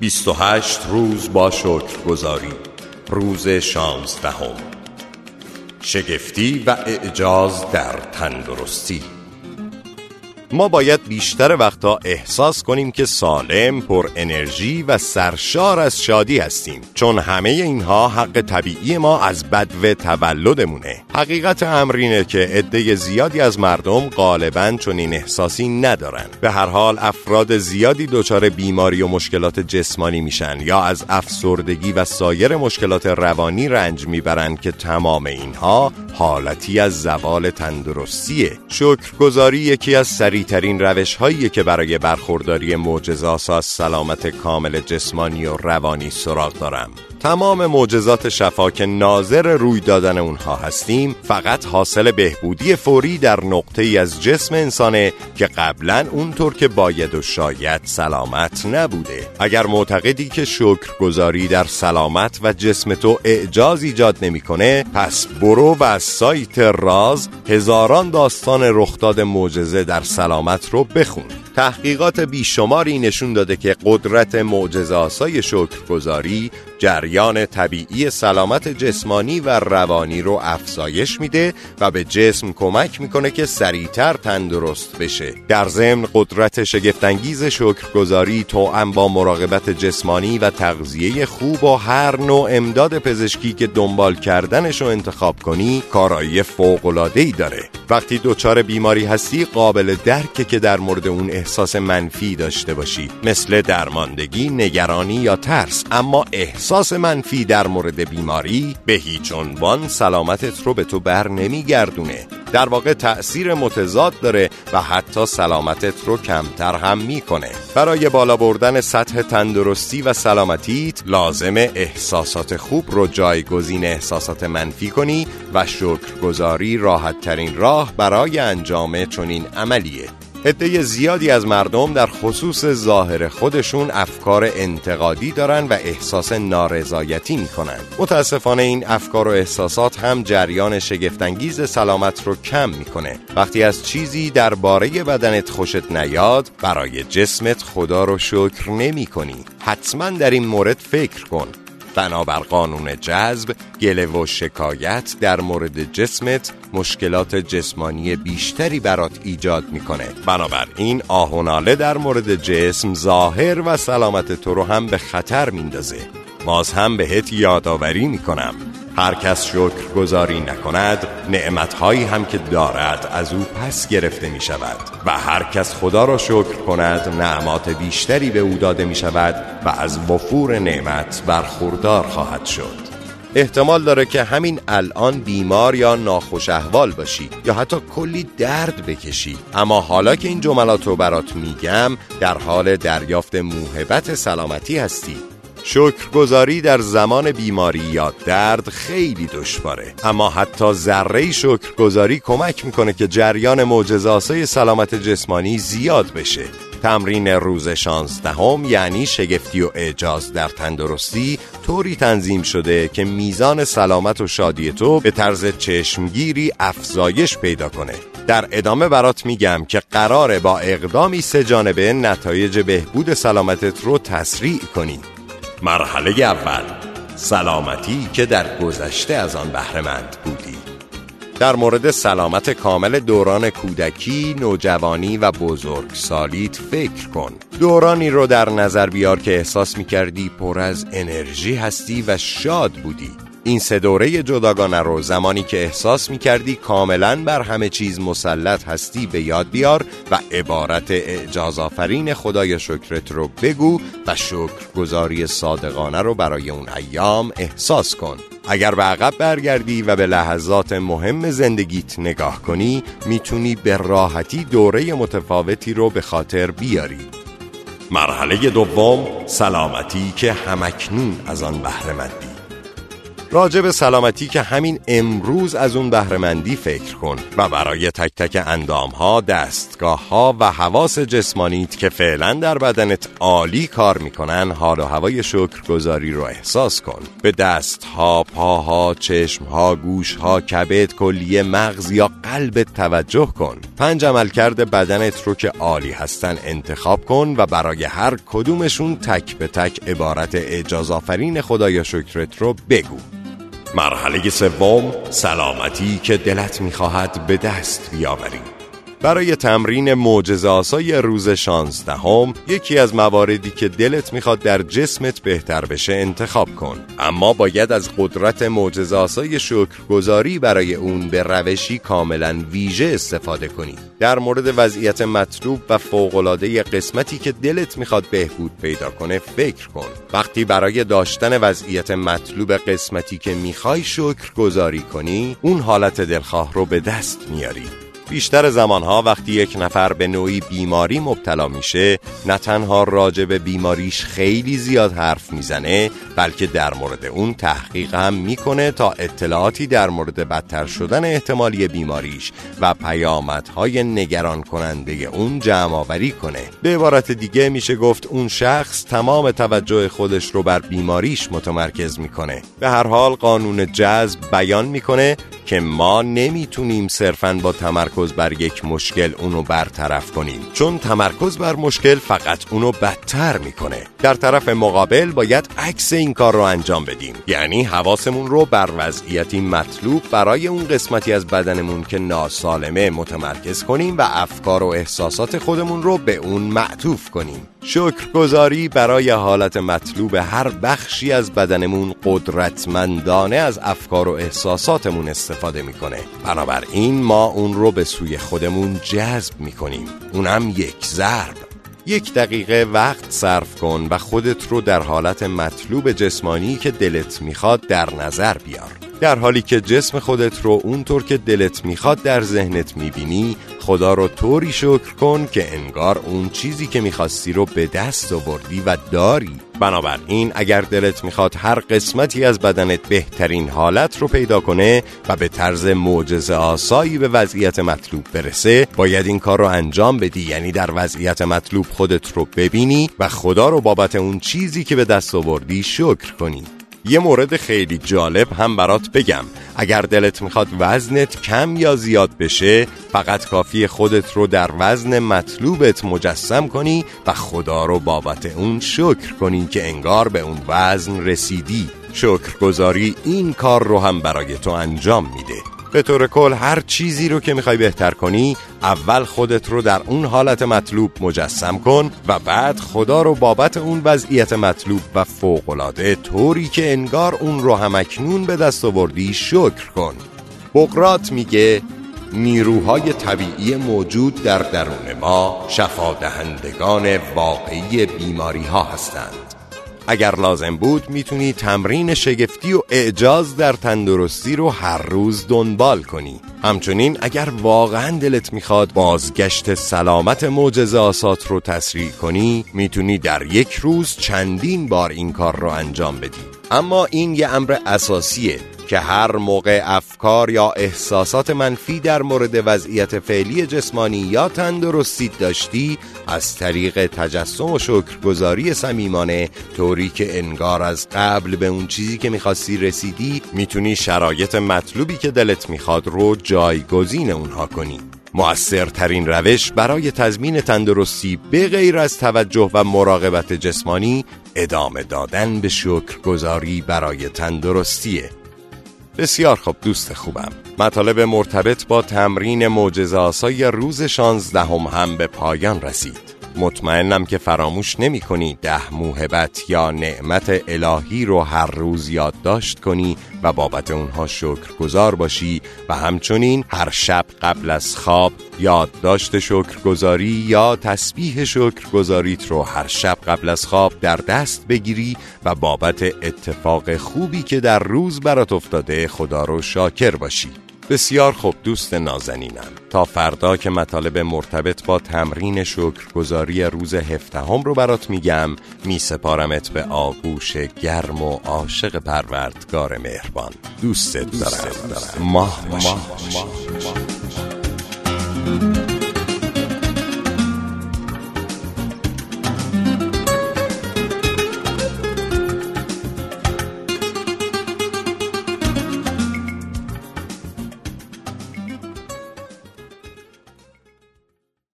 28 روز با شکر گذاری. روز شانزدهم. شگفتی و اعجاز در تندرستی. ما باید بیشتر وقتا احساس کنیم که سالم، پر انرژی و سرشار از شادی هستیم. چون همه اینها حق طبیعی ما از بدو تولدمونه. حقیقت امر اینه که عده زیادی از مردم غالبا این احساسی ندارن. به هر حال افراد زیادی دچار بیماری و مشکلات جسمانی میشن یا از افسردگی و سایر مشکلات روانی رنج می‌برن که تمام اینها حالتی از زوال تندرستیه. شکرگزاری یکی از سری ترین روش هایی که برای برخورداری معجزات از سلامت کامل جسمانی و روانی سراغ دارم. تمام معجزات شفا که ناظر روی دادن اونها هستیم فقط حاصل بهبودی فوری در نقطه ای از جسم انسانه که قبلا اونطور که باید و شاید سلامت نبوده. اگر معتقدی که شکرگزاری در سلامت و جسم تو اعجاز ایجاد نمی‌کنه پس برو و از سایت راز هزاران داستان رخداد معجزه در سلامت رو بخون. تحقیقات بیشماری نشون داده که قدرت معجزه آسای شکرگزاری جریان طبیعی سلامت جسمانی و روانی رو افزایش میده و به جسم کمک می‌کنه که سریعتر تندرست بشه. در ضمن قدرت شگفتانگیز شکرگزاری توأم با مراقبت جسمانی و تغذیه خوب و هر نوع امداد پزشکی که دنبال کردنش رو انتخاب کنی کارایی فوق‌العاده‌ای داره. وقتی دچار بیماری هستی قابل درکه که در مورد اون احساس منفی داشته باشی مثل درماندگی، نگرانی یا ترس اما احساس منفی در مورد بیماری به هیچ عنوان سلامتت رو به تو بر نمیگردونه. در واقع تأثیر متضاد داره و حتی سلامتت رو کمتر هم می‌کنه. برای بالا بردن سطح تندرستی و سلامتیت لازم احساسات خوب رو جایگزین احساسات منفی کنی و شکرگزاری راحت ترین راه برای انجام چنین عملیه. عده زیادی از مردم در خصوص ظاهر خودشون افکار انتقادی دارن و احساس نارضایتی می‌کنن. متاسفانه این افکار و احساسات هم جریان شگفتانگیز سلامت رو کم می‌کنه. وقتی از چیزی درباره بدنت خوشت نیاد برای جسمت خدا رو شکر نمی کنی حتما در این مورد فکر کن. بنابر قانون جذب گله و شکایت در مورد جسمت مشکلات جسمانی بیشتری برات ایجاد می‌کنه. بنابراین آهوناله در مورد جسم ظاهر و سلامت تو رو هم به خطر میندازه. باز هم بهت یادآوری می‌کنم. هر کس شکر گذاری نکند نعمتهایی هم که دارد از او پس گرفته می شود و هر کس خدا را شکر کند نعمات بیشتری به او داده می شود و از وفور نعمت برخوردار خواهد شد. احتمال داره که همین الان بیمار یا ناخوش احوال باشی یا حتی کلی درد بکشی. اما حالا که این جملات رو برات میگم در حال دریافت موهبت سلامتی هستی. شکرگزاری در زمان بیماری یا درد خیلی دشواره. اما حتی ذره شکرگزاری کمک می‌کنه که جریان معجزاسای سلامت جسمانی زیاد بشه. تمرین روز شانزدهم یعنی شگفتی و اعجاز در تندرستی طوری تنظیم شده که میزان سلامت و شادی تو به طرز چشمگیری افزایش پیدا کنه. در ادامه برات میگم که قراره با اقدامی سه جانبه نتایج بهبود سلامتت رو تسریع کنی. مرحله اول. سلامتی که در گذشته از آن بهرهمند بودی. در مورد سلامت کامل دوران کودکی، نوجوانی و بزرگسالیت فکر کن. دورانی رو در نظر بیار که احساس می کردی پر از انرژی هستی و شاد بودی. این سه دوره جداگانه رو زمانی که احساس می کردی کاملا بر همه چیز مسلط هستی به یاد بیار و عبارت اعجاز آفرین خدای شکرت رو بگو و شکرگزاری صادقانه رو برای اون ایام احساس کن. اگر به عقب برگردی و به لحظات مهم زندگیت نگاه کنی می‌تونی به راحتی دوره متفاوتی رو به خاطر بیاری. مرحله دوم سلامتی که همکنون از آن بهره مندی. راجع به سلامتی که همین امروز از اون بهرهمندی فکر کن و برای تک تک اندام ها، دستگاه ها و حواس جسمانیت که فعلا در بدنت عالی کار می‌کنن حال و هوای شکرگزاری رو احساس کن. به دست ها، پاها، چشم ها، گوش ها، کبد، کلیه مغز یا قلبت توجه کن. پنج عملکرد بدنت رو که عالی هستن انتخاب کن و برای هر کدومشون تک به تک عبارت اجاز آفرین خدایا شکرت رو بگو. مرحله سوم سلامتی که دلت می‌خواهد به دست بیاوری. برای تمرین معجزه روز شانزدهم یکی از مواردی که دلت می‌خواد در جسمت بهتر بشه انتخاب کن. اما باید از قدرت معجزه شکرگزاری برای اون به روشی کاملا ویژه استفاده کنی. در مورد وضعیت مطلوب و فوقالعاده قسمتی که دلت می‌خواد بهبود پیدا کنه فکر کن. وقتی برای داشتن وضعیت مطلوب قسمتی که می‌خوای شکرگزاری کنی اون حالت دلخواه رو به دست میاری. بیشتر زمانها وقتی یک نفر به نوعی بیماری مبتلا میشه نه تنها راجع به بیماریش خیلی زیاد حرف می‌زنه بلکه در مورد اون تحقیق هم می‌کنه تا اطلاعاتی در مورد بدتر شدن احتمالی بیماریش و پیامدهای نگران کننده اون جمع آوری کنه. به عبارت دیگه میشه گفت اون شخص تمام توجه خودش رو بر بیماریش متمرکز می‌کنه. به هر حال قانون جذب بیان می‌کنه که ما نمی‌تونیم صرفا با تمرکز بر یک مشکل اونو برطرف کنیم. چون تمرکز بر مشکل فقط اونو بدتر می‌کنه. در طرف مقابل باید عکس این کار رو انجام بدیم. یعنی حواسمون رو بر وضعیتی مطلوب برای اون قسمتی از بدنمون که ناسالمه متمرکز کنیم و افکار و احساسات خودمون رو به اون معطوف کنیم. شکرگزاری برای حالت مطلوب هر بخشی از بدنمون قدرتمندانه از افکار و احساساتمون استفاده می‌کنه. بنابراین ما اون رو به سوی خودمون جذب می‌کنیم. اونم یک ضرب. یک دقیقه وقت صرف کن و خودت رو در حالت مطلوب جسمانی که دلت می‌خواد در نظر بیار. در حالی که جسم خودت رو اونطور که دلت می‌خواد در ذهنت می‌بینی خدا رو طوری شکر کن که انگار اون چیزی که می‌خواستی رو به دست آوردی و داری. بنابراین اگر دلت می‌خواد هر قسمتی از بدنت بهترین حالت رو پیدا کنه و به طرز معجزه آسایی به وضعیت مطلوب برسه باید این کار رو انجام بدی. یعنی در وضعیت مطلوب خودت رو ببینی و خدا رو بابت اون چیزی که به دست آوردی شکر کنی. یه مورد خیلی جالب هم برات بگم. اگر دلت می‌خواد وزنت کم یا زیاد بشه فقط کافی خودت رو در وزن مطلوبت مجسم کنی و خدا رو بابت اون شکر کنی که انگار به اون وزن رسیدی. شکرگزاری این کار رو هم برای تو انجام میده. به طور کل هر چیزی رو که می‌خوای بهتر کنی اول خودت رو در اون حالت مطلوب مجسم کن و بعد خدا رو بابت اون وضعیت مطلوب و فوقلاده طوری که انگار اون رو همکنون به دست آوردی شکر کن. بقرات میگه نیروهای طبیعی موجود در درون ما شفا دهندگان واقعی بیماری ها هستند. اگر لازم بود می‌تونی تمرین شگفتی و اعجاز در تندرستی رو هر روز دنبال کنی. همچنین اگر واقعا دلت می‌خواد بازگشت سلامت معجزه آسات رو تسریع کنی می‌تونی در یک روز چندین بار این کار رو انجام بدی. اما این یه امر اساسیه که هر موقع افکار یا احساسات منفی در مورد وضعیت فعلی جسمانی یا تندرستی داشتی از طریق تجسم و شکرگزاری صمیمانه طوری که انگار از قبل به اون چیزی که می‌خواستی رسیدی می‌تونی شرایط مطلوبی که دلت می‌خواد رو جایگزین اونها کنی. مؤثرترین روش برای تضمین تندرستی به غیر از توجه و مراقبت جسمانی ادامه دادن به شکرگزاری برای تندرستیه. بسیار خوب دوست خوبم. مطالب مرتبط با تمرین معجزه روز شانزدهم هم به پایان رسید. مطمئنم که فراموش نمی کنی ده موهبت یا نعمت الهی رو هر روز یادداشت کنی و بابت اونها شکرگزار باشی و همچنین هر شب قبل از خواب یادداشت شکرگزاری یا تسبیح شکرگزاریت رو هر شب قبل از خواب در دست بگیری و بابت اتفاق خوبی که در روز برات افتاده خدا رو شاکر باشی. بسیار خوب دوست نازنینم. تا فردا که مطالب مرتبط با تمرین شکرگزاری روز هفدهم رو برات میگم میسپارمت به آغوش گرم و عاشق پروردگار مهربان. دوست دارم, ماه, ماه, ماه, ماه.